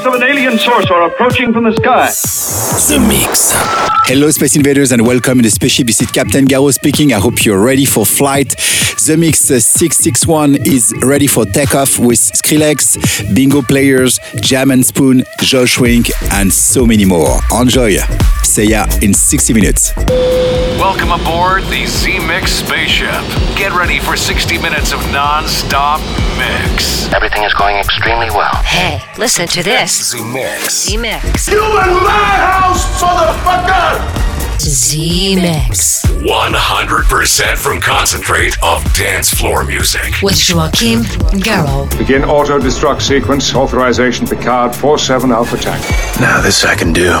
Of an alien source are approaching from the sky. The Mix. Hello, Space Invaders, and welcome in the spaceship. This is Captain Garraud speaking. I hope you're ready for flight. The Mix uh, 661 is ready for takeoff with Skrillex, Bingo Players, Jam and Spoon, Josh Wink, and so many more. Enjoy. See ya in 60 minutes. Welcome aboard the Z Mix spaceship. Get ready for 60 minutes of non stop mix. Everything is going extremely well. Hey, listen to this. The Mix. Z Mix. You in my house, motherfucker! Z Mix. 100% from concentrate of dance floor music. With Joachim Garraud. Begin auto destruct sequence. Authorization Picard 47 Alpha Tank. Now, this I can do.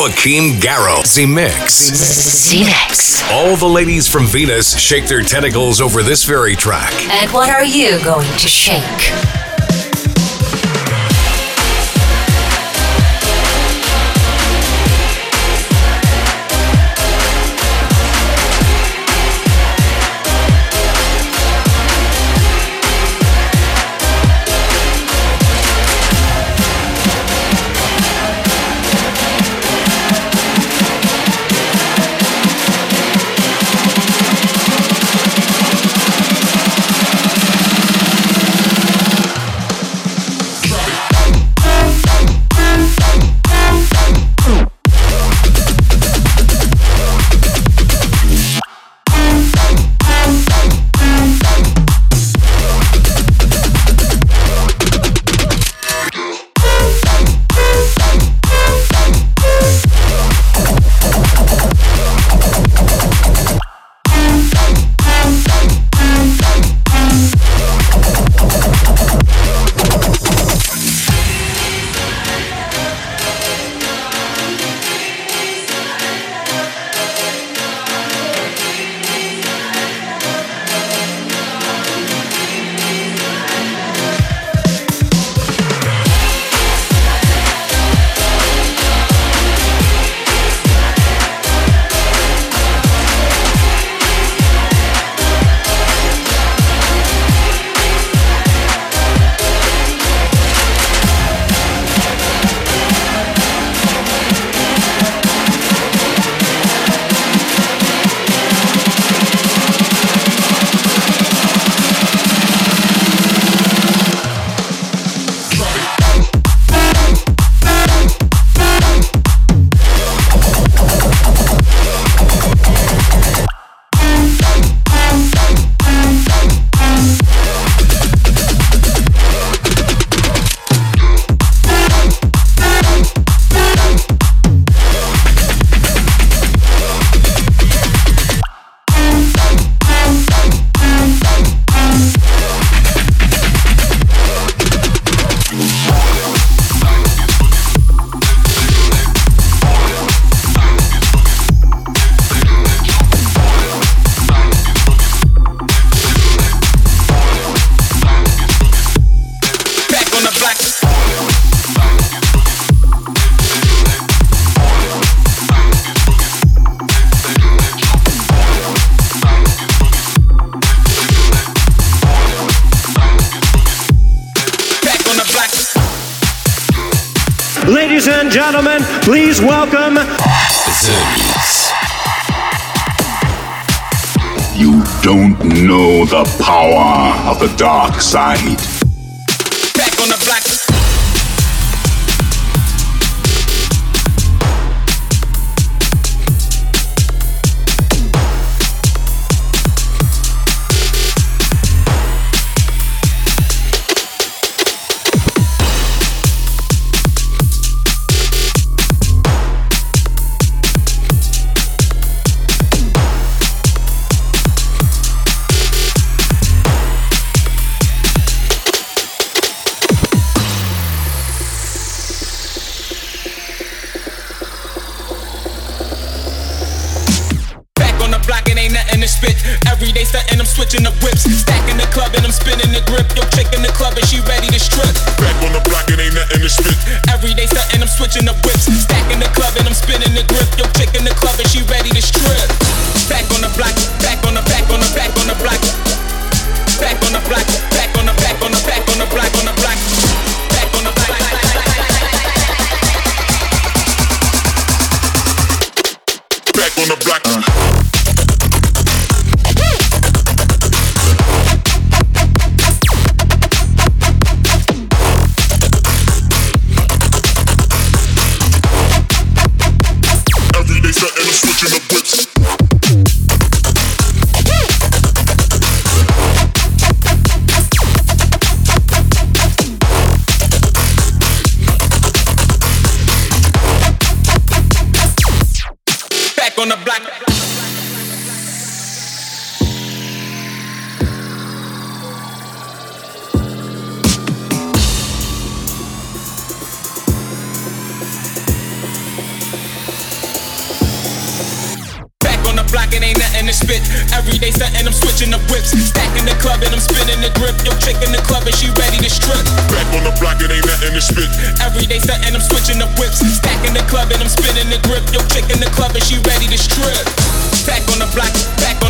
Joachim Garraud. The Mix. Z Mix. All the ladies from Venus shake their tentacles over this very track. And what are you going to shake? Know the power of the dark side. stunting, I'm switching the whips. Stacking the club and I'm spinning the grip. Yo, chick in the club and she ready to strip. Back on the block, it ain't nothing to spit. Every day stunting, I'm switching the whips. Stacking the club and I'm spinning the grip. Yo, chick in the club and she ready to strip. Back on the block, back on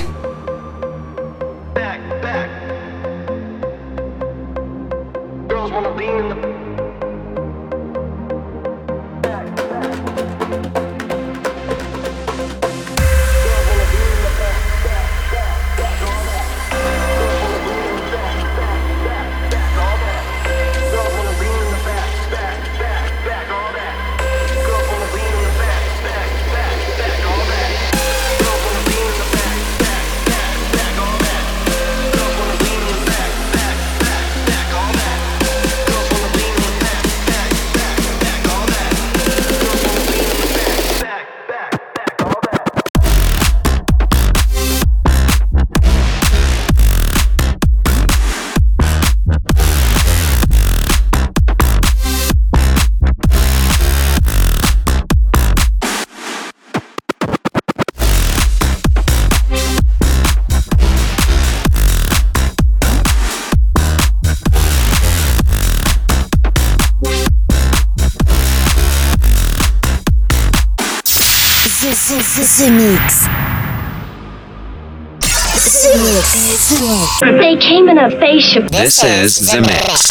spaceship. This is The Mix.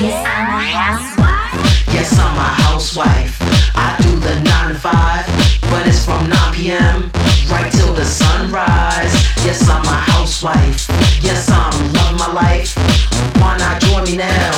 Yes, I'm a housewife. Yes, I'm a housewife. I do the 9 to 5, but it's from 9 p.m. right till the sunrise. Yes, I'm a housewife. Yes, I'm loving my life. Why not join me now?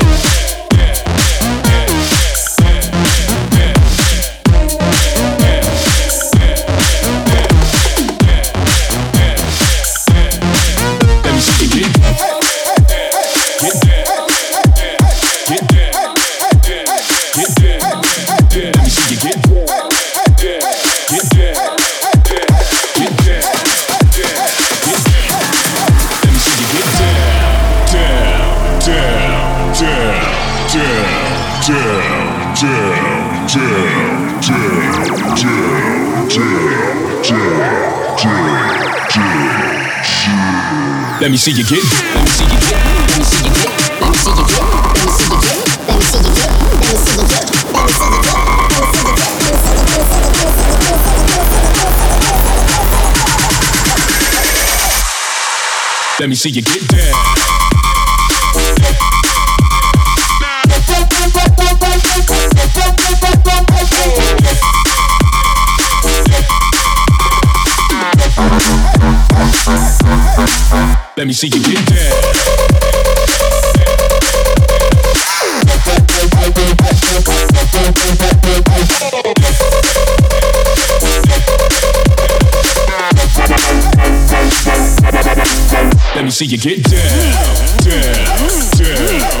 Let me see you get. Let me see you get. Let me see you get. Let me see you get. Let me see you get. Let me see you get. Let me see you get. Let me see you get. Let me see you get down. Let me see you get down. Let me see you get down, down, down,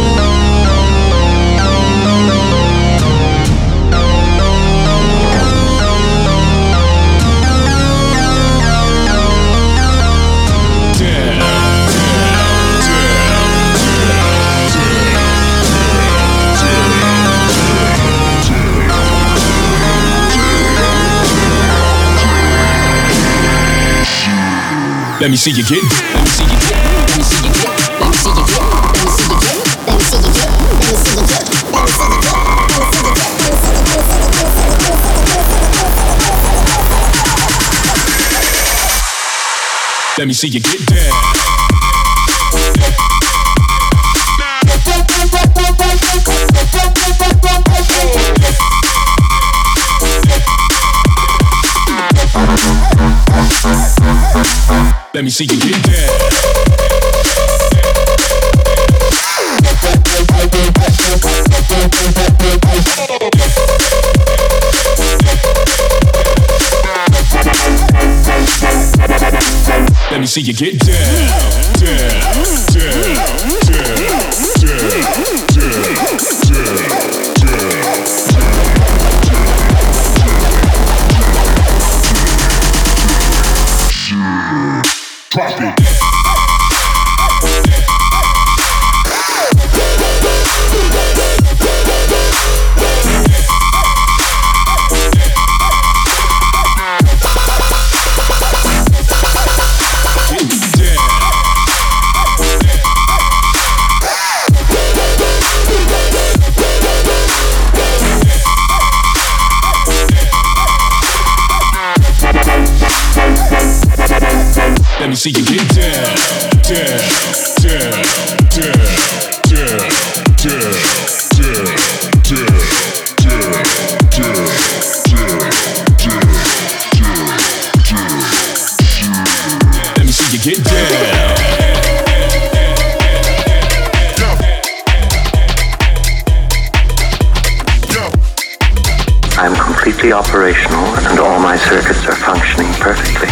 Let me see you get. Let me see you get. Let me see you get. Let me see you get. Let me see you get. Let me see you get. Let me see you get. Let me see you get. Let me see you get down. Let me see you get down. Let me see you get down, down, down, down, down, down, down. See you get down, down, down, down, down, down, down, down, down, down, down, down. Let me see you get down. I'm completely operational and all my circuits are functioning perfectly.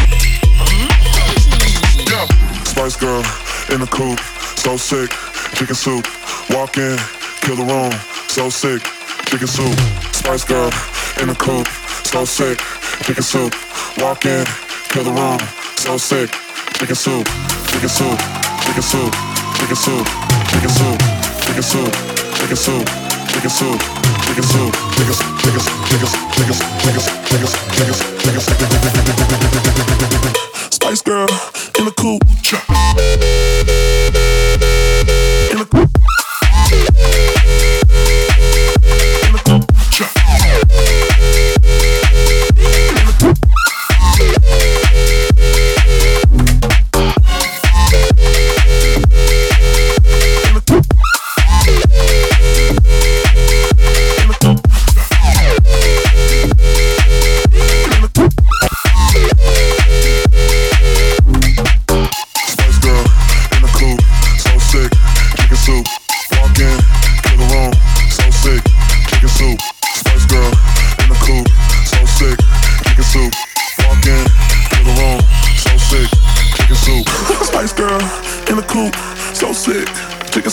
Spice girl in the coupe, so sick, chicken soup. Walk in, kill the room, so sick, chicken soup. Spice girl in the coupe, so sick, chicken soup. Walk in, kill the room, so sick, chicken soup, chicken soup, chicken soup, chicken soup, chicken soup, chicken soup, chicken soup, chicken soup, chicken soup, chicken soup, chicken chicken chicken chicken chicken chicken Spice girl in the coupe.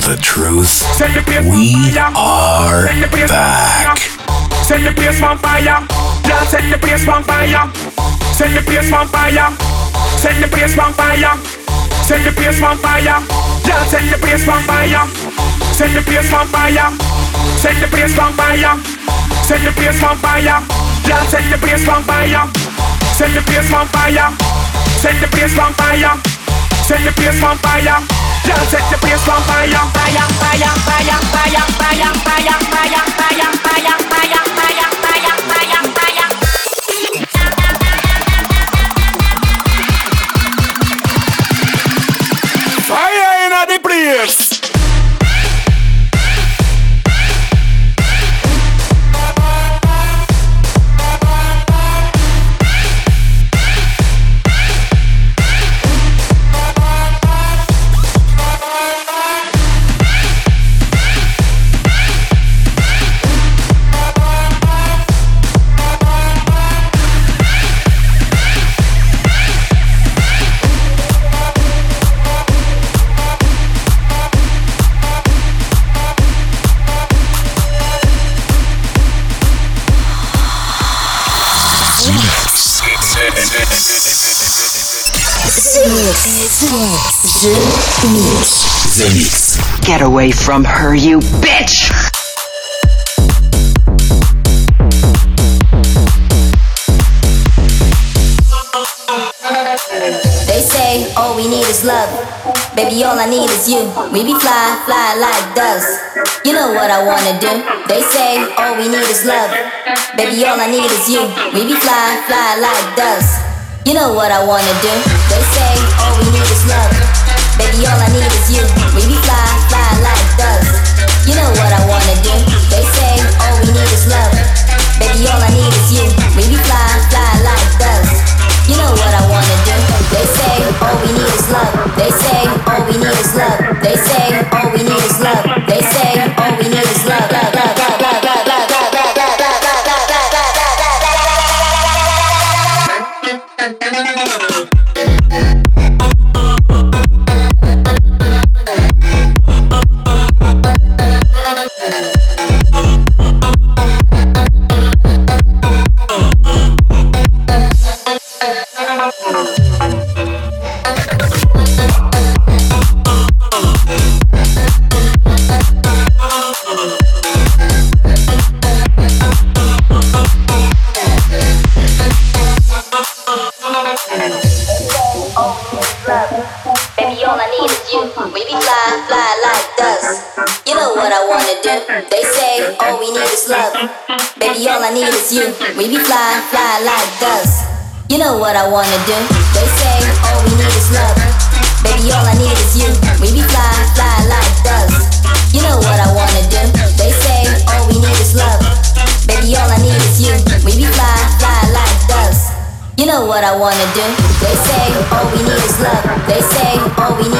The truth. We are back. Set the place on fire. Yeah, set the place on fire. Set the place on fire. Set the place on fire. Set the place on fire. Yeah, set the place on fire. Set the place on fire. Set the place on fire. Set the place on fire. Yeah, set the place on fire. Set the place on fire. Set the place on fire. Set the place on fire. Yeah, set the place. Fire, fire, fire, fire, fire, fire, fire, fire, fire, fire, fire, fire, The Mix. Get away from her, you bitch! They say all we need is love. Baby, all I need is you. We be fly, fly like doves. You know what I wanna do. They say all we need is love. Baby, all I need is you. We be fly, fly like doves. You know what I wanna do. They say all we need is love. Baby, all I need is you. We be fly, fly like doves. You know what I wanna do. They say all we need is love. Baby, all I need is you. We be fly, fly like doves. You know what I wanna do. They say all we need is love. They say all we need is love. They say all we We be fly, fly like doves. You know what I wanna do. They say all we need is love. Baby, all I need is you. We be fly, fly like doves. You know what I wanna do. They say all we need is love. Baby, all I need is you. We be fly, fly like doves. You know what I wanna do. They say all we need is love. They say all we need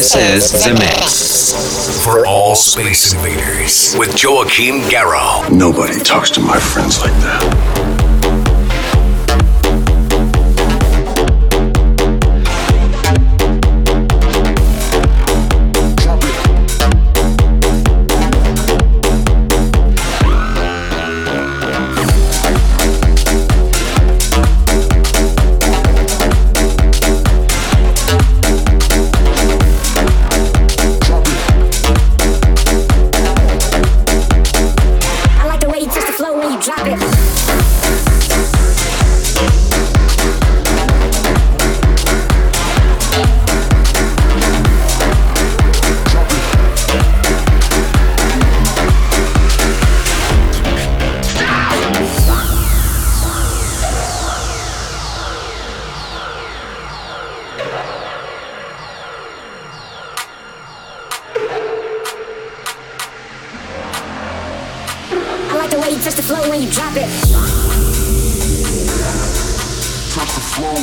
This is The Mix. For all space invaders with Joachim Garraud. Nobody talks to my friends like that. When you drop it. Touch the flow.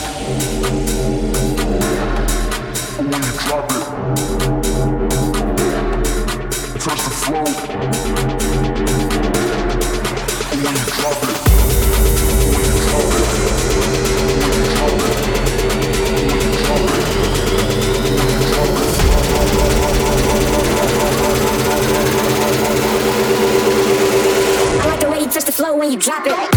When you drop it. Touch the flow. When you drop it. slow when you drop it.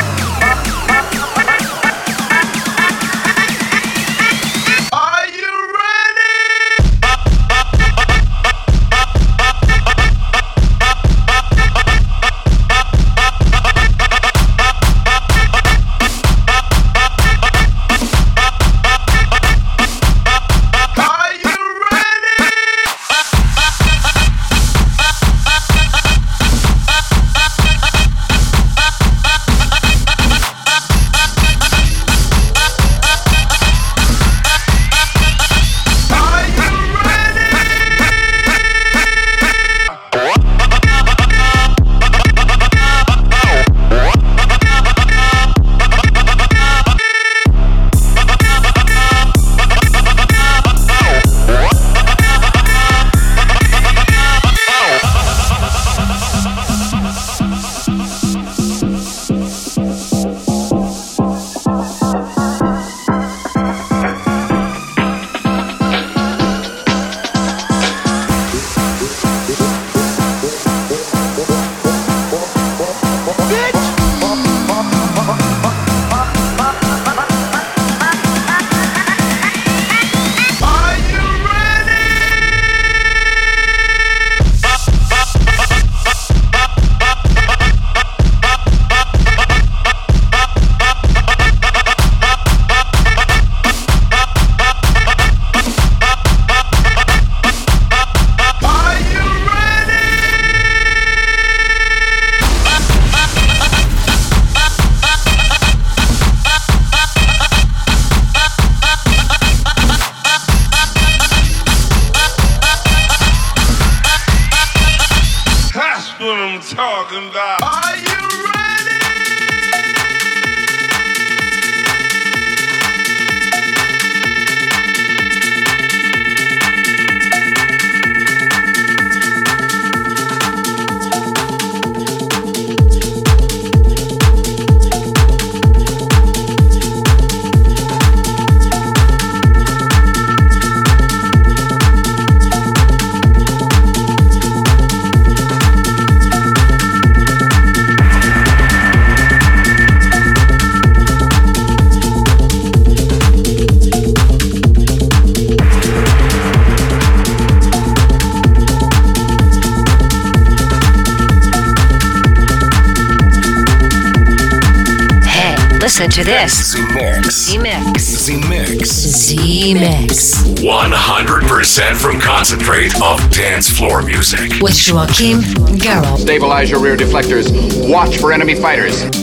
Talking about. Are you listen to this. Z Mix. Z Mix. Z Mix. Z Mix. 100% from concentrate of dance floor music. With Joachim Garraud. Stabilize your rear deflectors. Watch for enemy fighters.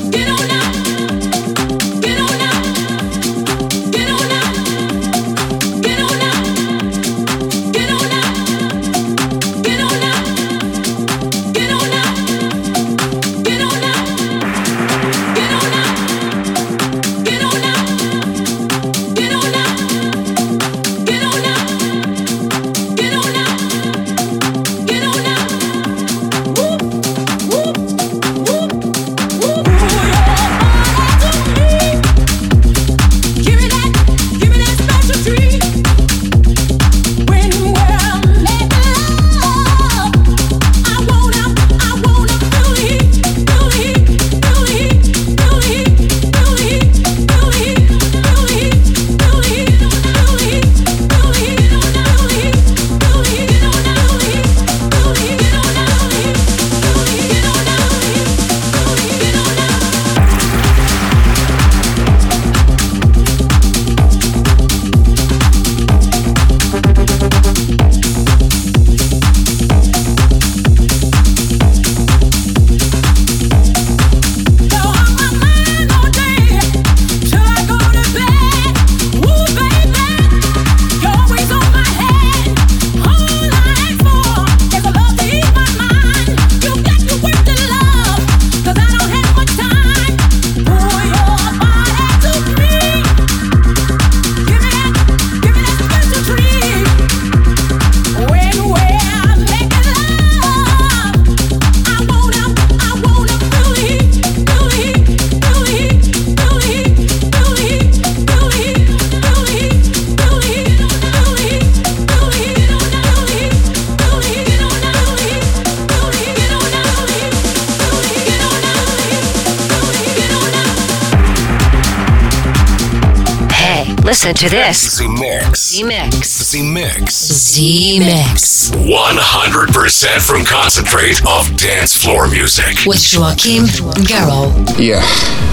To this. Z Mix. Z Mix. Z Mix. Z Mix. 100% from concentrate of dance floor music. With Joachim Garraud. Yeah,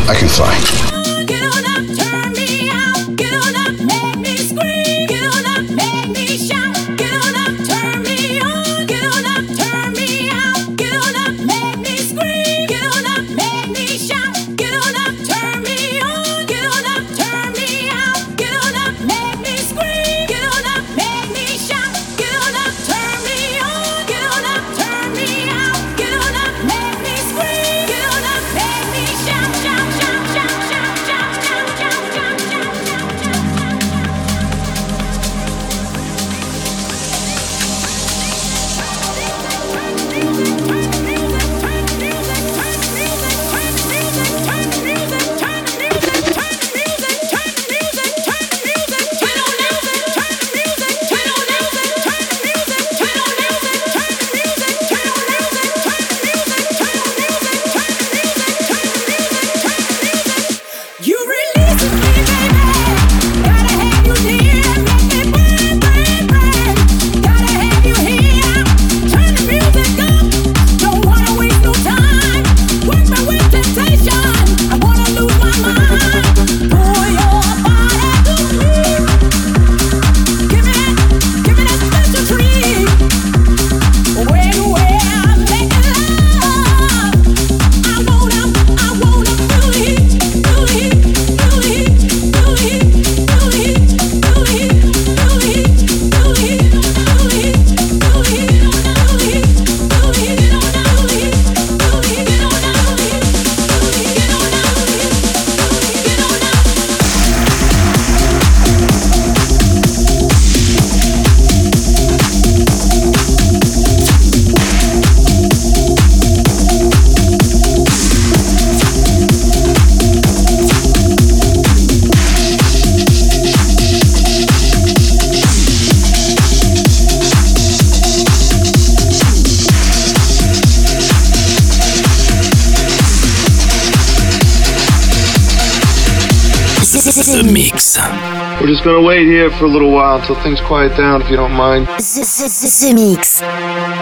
I can fly. Mix. We're just gonna wait here for a little while until things quiet down, if you don't mind. The Mix. the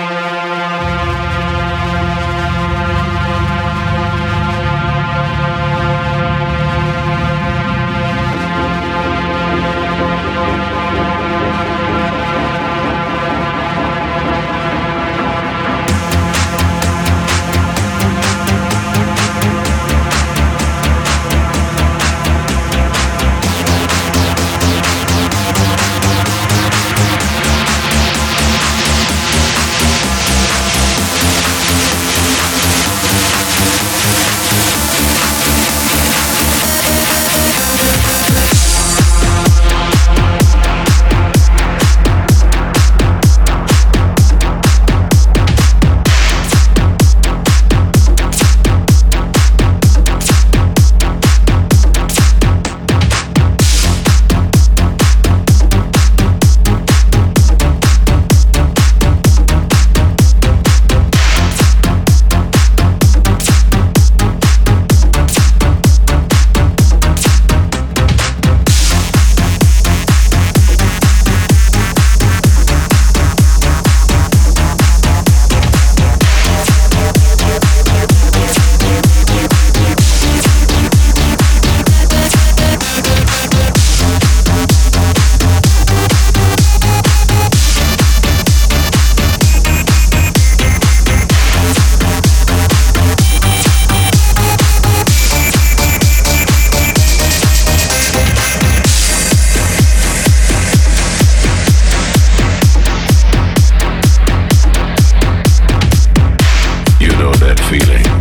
that feeling.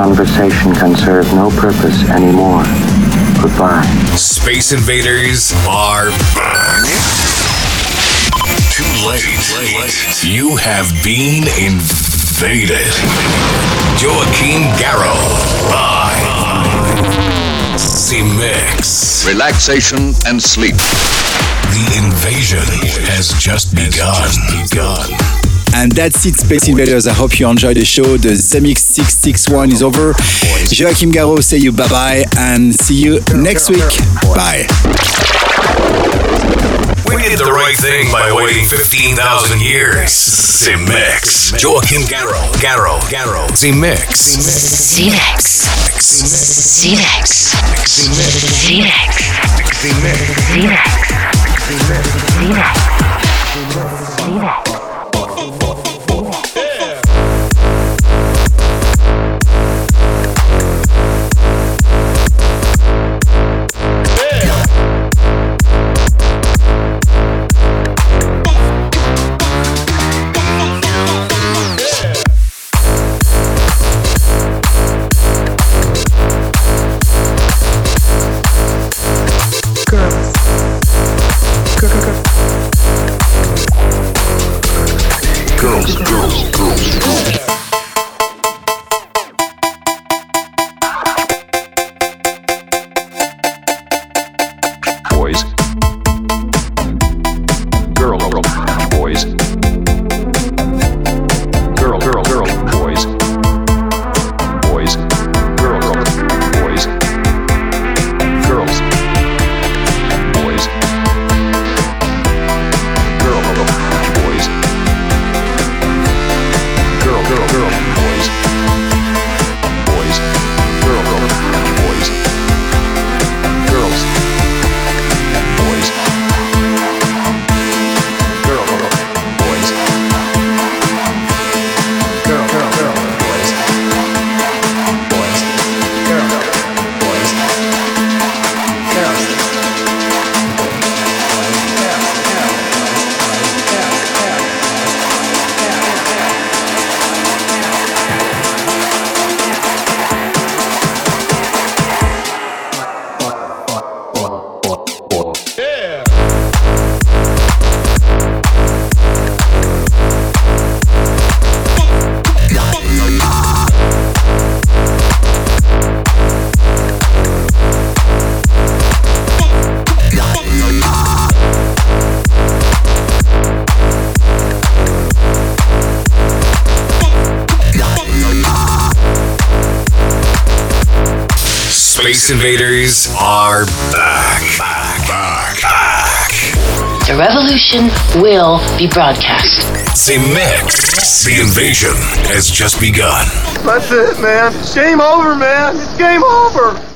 Conversation can serve no purpose anymore. Goodbye. Space Invaders are back. Too late. You have been invaded. Joachim Garraud by Z-Mix. Relaxation and sleep. The invasion has just begun. begun. And that's it, Space Invaders. I hope you enjoyed the show. The ZeMixx 661 is over. Joachim Garraud say you bye bye and see you next week. Bye. We did the right thing by waiting 15,000 years. Z-Mix. Joachim Garraud. Garraud. Garraud. Z-Mix. Z-Mix. Z-Mix. Z-Mix. Girls, girls, girls, girls. Be broadcast. Z-Mix. The invasion has just begun. That's it, man. Game over, man. It's game over.